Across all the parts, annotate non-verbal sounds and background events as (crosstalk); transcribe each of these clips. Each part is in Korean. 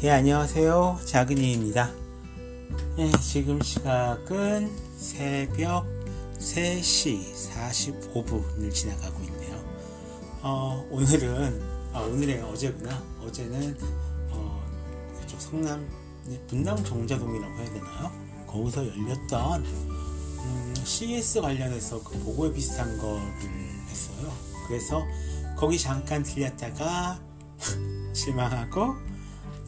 예, 안녕하세요. 작은이입니다. 예, 지금 시각은 새벽 3시 45분을 지나가고 있네요. 어, 오늘은, 아, 오늘의 어제구나. 어제는, 어, 그쪽 성남, 네, 분당 정자동이라고 해야 되나요? 거기서 열렸던, 음, CS 관련해서 그 보고회 비슷한 거를 했어요. 그래서 거기 잠깐 들렸다가 (laughs) 실망하고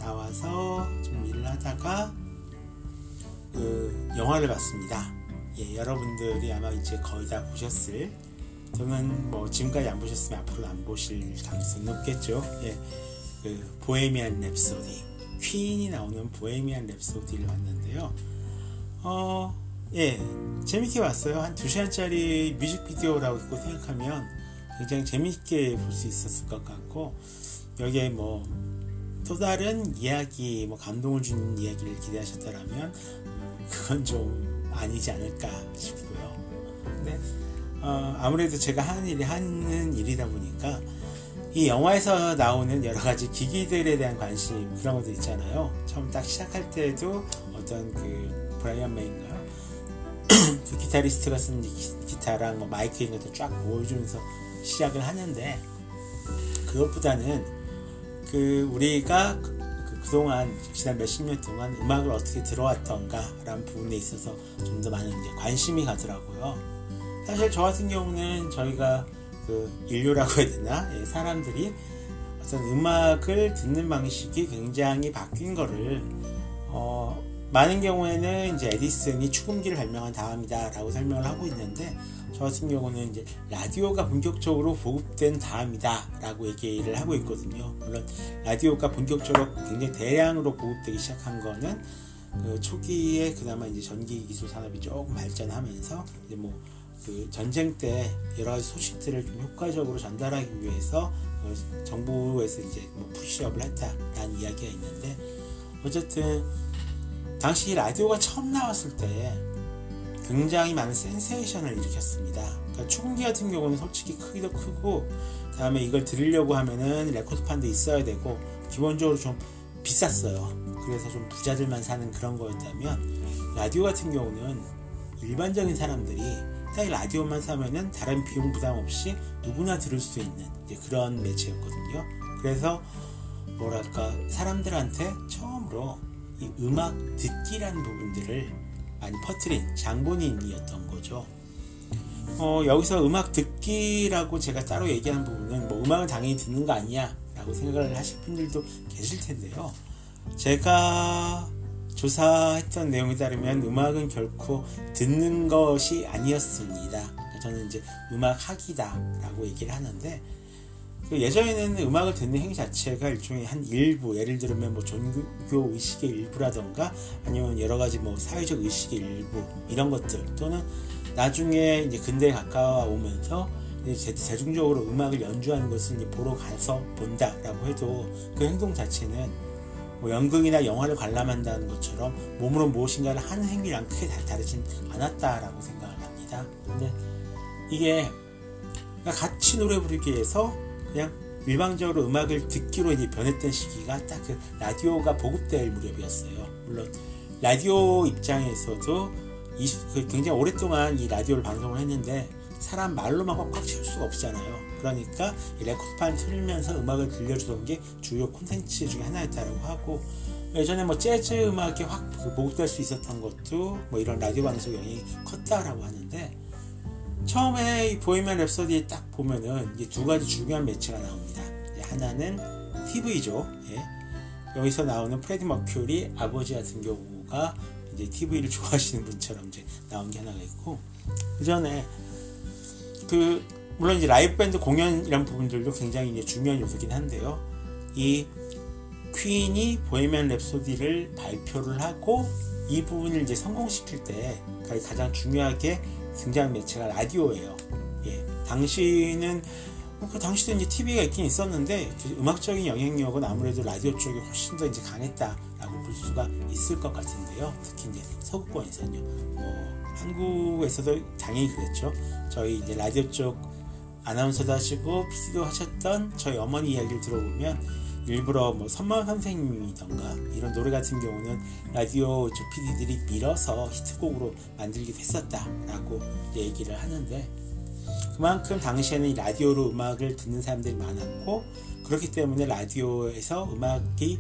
나와서 좀 일을 하다가 그 영화를 봤습니다. 예, 여러분들이 아마 이제 거의 다 보셨을 또는 뭐 지금까지 안 보셨으면 앞으로 안 보실 가능성이 높겠죠. 예, 그 보헤미안 랩소디 퀸이 나오는 보헤미안 랩소디를 봤는데요. 어, 예, 재밌게 봤어요. 한 2시간짜리 뮤직비디오라고 생각하면 굉장히 재밌게 볼 수 있었을 것 같고 여기에 뭐 또 다른 이야기, 뭐 감동을 주는 이야기를 기대하셨다면 음, 그건 좀 아니지 않을까 싶고요. 근데 어, 아무래도 제가 하는 일이 하는 일이다 보니까 이 영화에서 나오는 여러 가지 기기들에 대한 관심 그런 것들 있잖아요. 처음 딱 시작할 때도 어떤 그 브라이언 메인가요? (clears throat) 그 기타리스트가 쓴 기 타랑 뭐 마이크 이런 것들 쫙 보여주면서 시작을 하는데 그것보다는 그 우리가 그, 그, 동안 지난 몇십 년 동안 음악을 어떻게 들어왔던가라는 부분에 있어서 좀 더 많은 이제 관심이 가더라고요. 사실 저 같은 경우는 저희가 그 인류라고 해야 되나 예, 사람들이 어떤 음악을 듣는 방식이 굉장히 바뀐 거를 어, 많은 경우에는 이제 에디슨이 축음기를 발명한 다음이다라고 설명을 하고 있는데 저 같은 경우는 이제 라디오가 본격적으로 보급된 다음이다라고 얘기를 하고 있거든요. 물론 라디오가 본격적으로 굉장히 대량으로 보급되기 시작한 거는 그 초기에 그나마 이제 전기 기술 산업이 조금 발전하면서 이제 뭐 그 전쟁 때 여러 가지 소식들을 좀 효과적으로 전달하기 위해서 어 정부에서 이제 뭐 푸시업을 했다라는 이야기가 있는데 어쨌든 당시 라디오가 처음 나왔을 때 굉장히 많은 센세이션을 일으켰습니다. 그러니까 축음기 같은 경우는 솔직히 크기도 크고 다음에 이걸 들으려고 하면은 레코드판도 있어야 되고 기본적으로 좀 비쌌어요. 그래서 좀 부자들만 사는 그런 거였다면 라디오 같은 경우는 일반적인 사람들이 딱 라디오만 사면은 다른 비용 부담 없이 누구나 들을 수 있는 그런 매체였거든요. 그래서 뭐랄까 사람들한테 처음으로 이 음악 듣기라는 부분들을 많이 퍼뜨린 장본인이었던 거죠. 어, 여기서 음악 듣기라고 제가 따로 얘기하는 부분은 뭐 음악은 당연히 듣는 거 아니야 라고 생각을 하실 분들도 계실 텐데요. 제가 조사했던 내용에 따르면 음악은 결코 듣는 것이 아니었습니다. 저는 이제 음악 학이다 라고 얘기를 하는데 그 예전에는 음악을 듣는 행위 자체가 일종의 한 일부, 예를 들면 뭐 종교 의식의 일부라던가 아니면 여러 가지 뭐 사회적 의식의 일부 이런 것들 또는 나중에 이제 근대에 가까워오면서 이제 대중적으로 음악을 연주하는 것을 보러 가서 본다라고 해도 그 행동 자체는 뭐 연극이나 영화를 관람한다는 것처럼 몸으로 무엇인가를 하는 행위랑 크게 다르진 않았다라고 생각을 합니다. 근데 이게 같이 노래 부르기 위해서 그냥 일방적으로 음악을 듣기로 이제 변했던 시기가 딱 그 라디오가 보급될 무렵이었어요. 물론 라디오 입장에서도 이, 그 굉장히 오랫동안 이 라디오를 방송을 했는데 사람 말로만 꽉꽉 채울 수가 없잖아요. 그러니까 이 레코드판 틀면서 음악을 들려주던 게 주요 콘텐츠 중에 하나였다고 하고 예전에 뭐 재즈 음악이 확그 보급될 수 있었던 것도 뭐 이런 라디오 방송 영향이 컸다라고 하는데 처음에 보헤미안 랩소디에 딱 보면은 이제 두 가지 중요한 매체가 나옵니다. 하나는 TV죠. 예. 여기서 나오는 프레디 머큐리 아버지 같은 경우가 이제 TV를 (laughs) 좋아하시는 분처럼 이제 나온 게 하나가 있고 그 전에 그 물론 이제 라이브 밴드 공연 이런 부분들도 굉장히 이제 중요한 요소긴 한데요. 이 퀸이 보헤미안 랩소디를 발표를 하고 이 부분을 이제 성공시킬 때 가장 중요하게 등장 매체가 라디오예요. 예, 당시는 그 당시도 이제 TV가 있긴 있었는데 그 음악적인 영향력은 아무래도 라디오 쪽이 훨씬 더 이제 강했다라고 볼 수가 있을 것 같은데요. 특히 이제 서구권에서는요. 뭐 한국에서도 당연히 그랬죠. 저희 이제 라디오 쪽 아나운서도 하시고 PD도 하셨던 저희 어머니 이야기를 들어보면 일부러 뭐 선만 선생님이던가 이런 노래 같은 경우는 라디오 저 PD들이 밀어서 히트곡으로 만들기도 했었다라고 얘기를 하는데 그만큼 당시에는 이 라디오로 음악을 듣는 사람들이 많았고 그렇기 때문에 라디오에서 음악이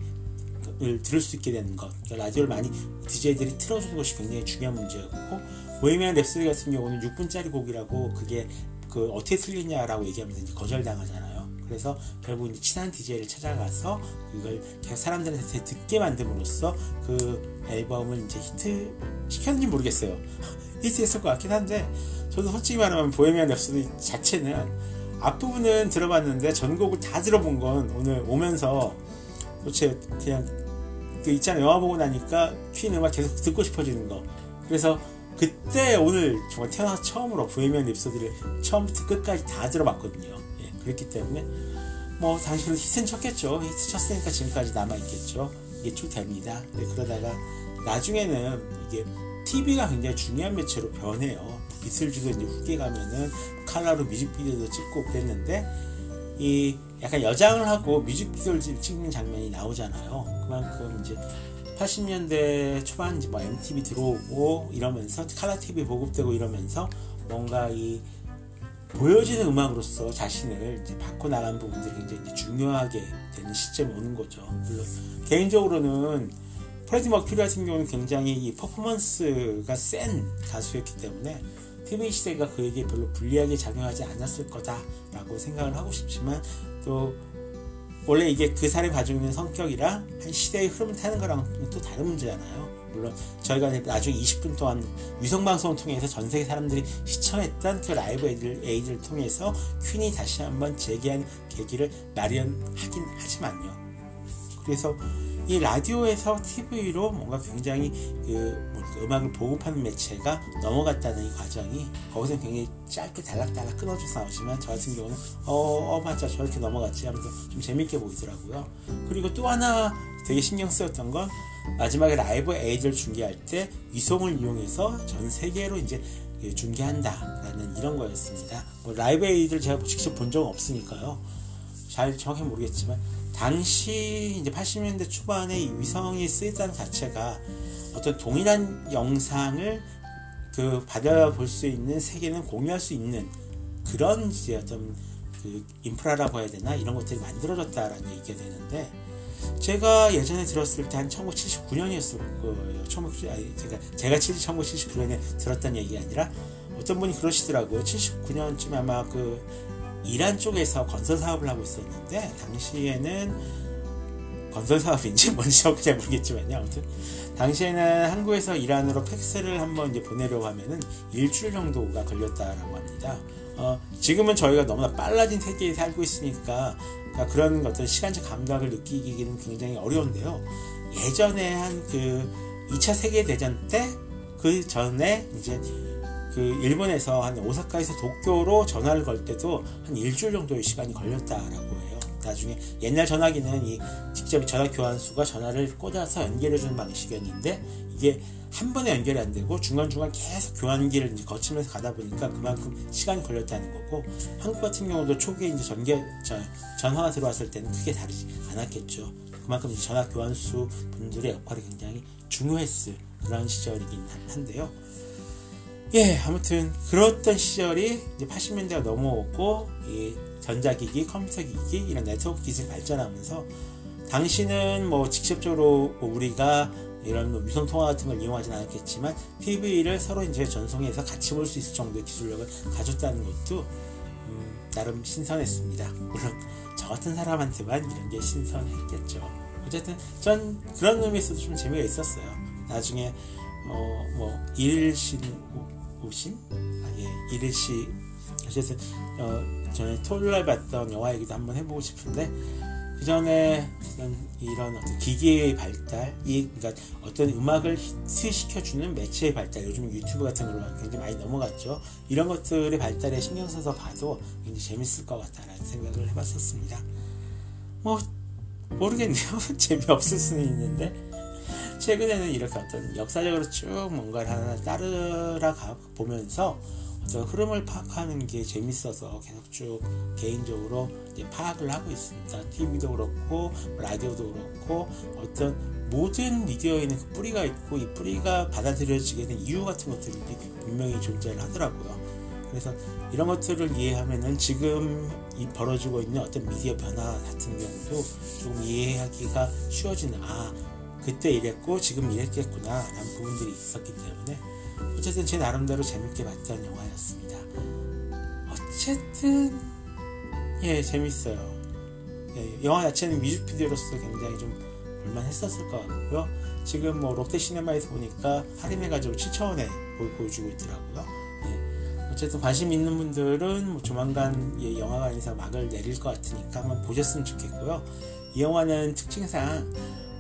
을 들을 수 있게 되는 것 그러니까 라디오를 많이 DJ들이 틀어주는 것이 굉장히 중요한 문제였고 보헤미안 랩소디 같은 경우는 6분짜리 곡이라고 그게 그 어떻게 틀리냐라고 얘기하면 거절당하잖아요. 그래서 결국 이제 친한 DJ를 찾아가서 이걸 사람들한테 듣게 만듦으로써 그 앨범을 이제 히트 시켰는지 모르겠어요. (laughs) 히트했을 것 같긴 한데 저도 솔직히 말하면 보헤미안 랩소디 자체는 앞부분은 들어봤는데 전곡을 다 들어본 건 오늘 오면서 도대체 그냥 그 있잖아요. 영화 보고 나니까 퀸 음악 계속 듣고 싶어지는 거. 그래서 그때 오늘 정말 태어나서 처음으로 보헤미안 립소디를 처음부터 끝까지 다 들어봤거든요. 예, 그렇기 때문에 뭐 당시에는 히트는 쳤겠죠. 히트 쳤으니까 지금까지 남아 있겠죠. 이게 쭉 됩니다. 네, 그러다가 나중에는 이게 TV가 굉장히 중요한 매체로 변해요. 비틀즈도 이제 후기 가면은 칼라로 뮤직비디오도 찍고 그랬는데 이 약간 여장을 하고 뮤직비디오를 찍는 장면이 나오잖아요. 그만큼 이제 80년대 초반 이제 뭐 MTV 들어오고 이러면서 칼라 TV 보급되고 이러면서 뭔가 이 보여지는 음악으로서 자신을 이제 바꿔 나간 부분들이 굉장히 중요하게 되는 시점이 오는 거죠. 물론 개인적으로는 프레디 머큐리 같은 경우는 굉장히 이 퍼포먼스가 센 가수였기 때문에 TV 시대가 그에게 별로 불리하게 작용하지 않았을 거다라고 생각을 하고 싶지만 또 원래 이게 그 사람이 가지고 있는 성격이랑 한 시대의 흐름을 타는 거랑 또 다른 문제잖아요. 물론 저희가 나중에 20분 동안 위성 방송을 통해서 전 세계 사람들이 시청했던 그 라이브 에이드를, 에이드를 통해서 퀸이 다시 한번 재기한 계기를 마련하긴 하지만요. 그래서 이 라디오에서 TV로 뭔가 굉장히 그 음악을 보급하는 매체가 넘어갔다는 이 과정이 거기서 굉장히 짧게 달락달락 끊어져서 나오지만 저 같은 경우는 어, 어 맞아 저렇게 넘어갔지 하면서 좀 재밌게 보이더라고요. 그리고 또 하나 되게 신경 쓰였던 건 마지막에 라이브 에이드를 중계할 때 위성을 이용해서 전 세계로 이제 중계한다라는 이런 거였습니다. 뭐 라이브 에이드를 제가 직접 본 적은 없으니까요. 잘 정확히 모르겠지만 당시 이제 80년대 초반에 이 위성이 쓰였다는 자체가 어떤 동일한 영상을 그 받아볼 수 있는 세계는 공유할 수 있는 그런 이제 어떤 그 인프라라고 해야 되나 이런 것들이 만들어졌다라는 얘기가 되는데 제가 예전에 들었을 때 한 1979년이었을 거예요. 1970, 아니, 제가 제가 1979년에 들었던 얘기가 아니라 어떤 분이 그러시더라고요. 79년쯤에 아마 그 이란 쪽에서 건설 사업을 하고 있었는데 당시에는 건설 사업인지 (laughs) 뭔지 잘 모르겠지만요. 아무튼 당시에는 한국에서 이란으로 팩스를 한번 이제 보내려고 하면은 일주일 정도가 걸렸다라고 합니다. 어, 지금은 저희가 너무나 빨라진 세계에 살고 있으니까 그러니까 그런 어떤 시간적 감각을 느끼기는 굉장히 어려운데요. 예전에 한 그 2차 세계대전 때 그 전에 이제 그 일본에서 한 오사카에서 도쿄로 전화를 걸 때도 한 일주일 정도의 시간이 걸렸다라고 해요. 나중에 옛날 전화기는 이 직접 전화 교환수가 전화를 꽂아서 연결해 주는 방식이었는데 이게 한 번에 연결이 안 되고 중간중간 계속 교환기를 이제 거치면서 가다 보니까 그만큼 시간이 걸렸다는 거고 한국 같은 경우도 초기에 이제 전개 전화가 들어왔을 때는 크게 다르지 않았겠죠. 그만큼 전화 교환수 분들의 역할이 굉장히 중요했을 그런 시절이긴 한데요. 예, 아무튼 그렇던 시절이 이제 80년대가 넘어오고 이 전자기기, 컴퓨터 기기 이런 네트워크 기술이 발전하면서 당시는 뭐 직접적으로 뭐 우리가 이런 뭐 위성 통화 같은 걸 이용하지는 않았겠지만 TV를 서로 이제 전송해서 같이 볼 수 있을 정도의 기술력을 가졌다는 것도 음, 나름 신선했습니다. 물론 저 같은 사람한테만 이런 게 신선했겠죠. 어쨌든 전 그런 의미에서도 좀 재미가 있었어요. 나중에 어 뭐 일신 오신? 아, 예, 이르시. 어쨌든, 어, 전에 토요일 날 봤던 영화 얘기도 한번 해보고 싶은데, 그 전에 이런 어떤 기기의 발달 이, 그러니까 어떤 음악을 히트시켜주는 매체의 발달, 요즘 유튜브 같은 걸로 굉장히 많이 넘어갔죠. 이런 것들의 발달에 신경 써서 봐도 굉장히 재밌을 것 같다라는 생각을 해봤었습니다. 뭐, 모르겠네요. (laughs) 재미없을 수는 있는데. 최근에는 이렇게 어떤 역사적으로 쭉 뭔가를 하나 따르라 가 보면서 어떤 흐름을 파악하는 게 재밌어서 계속 쭉 개인적으로 파악을 하고 있습니다. TV도 그렇고 라디오도 그렇고 어떤 모든 미디어에는 그 뿌리가 있고 이 뿌리가 받아들여지게 된 이유 같은 것들이 분명히 존재를 하더라고요. 그래서 이런 것들을 이해하면은 지금 이 벌어지고 있는 어떤 미디어 변화 같은 경우도 조금 이해하기가 쉬워지는 아 그때 이랬고 지금 이랬겠구나 라는 부분들이 있었기 때문에 어쨌든 제 나름대로 재밌게 봤던 영화였습니다. 어쨌든 예 재밌어요. 예, 영화 자체는 뮤직비디오로서 굉장히 좀 볼만했었을 것 같고요. 지금 뭐 롯데 시네마에서 보니까 할인해가지고 7,000원에 보여주고 있더라고요. 예, 어쨌든 관심 있는 분들은 뭐 조만간 예, 영화관에서 막을 내릴 것 같으니까 한번 보셨으면 좋겠고요. 이 영화는 특징상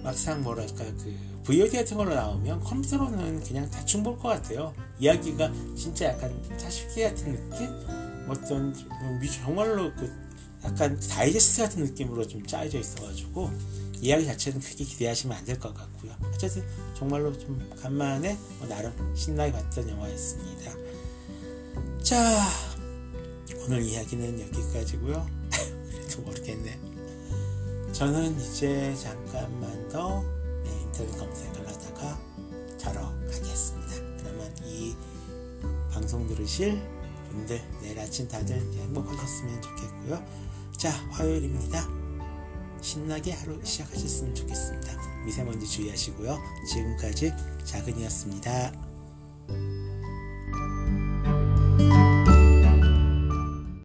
막상 뭐랄까 그 VOD 같은 걸로 나오면 컴퓨터로는 그냥 대충 볼 것 같아요. 이야기가 진짜 약간 40개 같은 느낌? 어떤 정말로 그 약간 다이제스트 같은 느낌으로 좀 짜여져 있어가지고 이야기 자체는 크게 기대하시면 안 될 것 같고요. 어쨌든 정말로 좀 간만에 뭐 나름 신나게 봤던 영화였습니다. 자 오늘 이야기는 여기까지고요. (laughs) 그래도 모르겠네. 저는 이제 잠깐만 더 네, 인터넷 검색을 하다가 자러 가겠습니다. 그러면 이 방송 들으실 분들 내일 아침 다들 행복하셨으면 좋겠고요. 자 화요일입니다. 신나게 하루 시작하셨으면 좋겠습니다. 미세먼지 주의하시고요. 지금까지 작은이었습니다.